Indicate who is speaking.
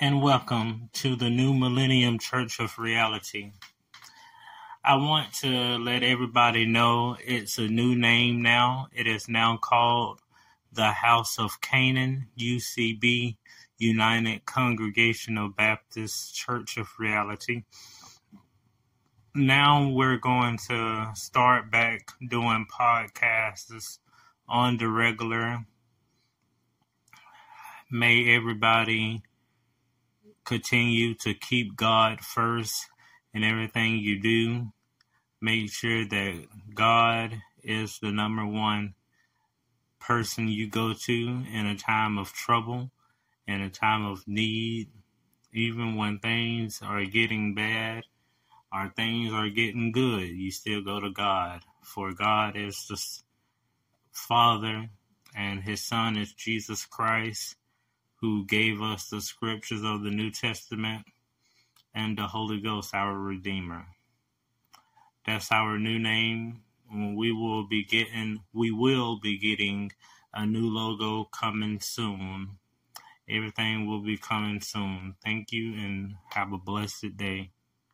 Speaker 1: and welcome to the New Millennium Church of Reality. I want to let everybody know it's a new name now. It is now called the House of Canaan, UCB, United Congregational Baptist Church of Reality. Now we're going to start back doing podcasts on the regular. May everybody continue to keep God first in everything you do. Make sure that God is the number one person you go to in a time of trouble, in a time of need, even when things are getting bad or things are getting good, you still go to God. For God is the Father, and His Son is Jesus Christ who gave us the scriptures of the New Testament, and the Holy Ghost, our Redeemer. That's our new name. We will be getting we will be getting a new logo coming soon. Everything will be coming soon. Thank you and have a blessed day.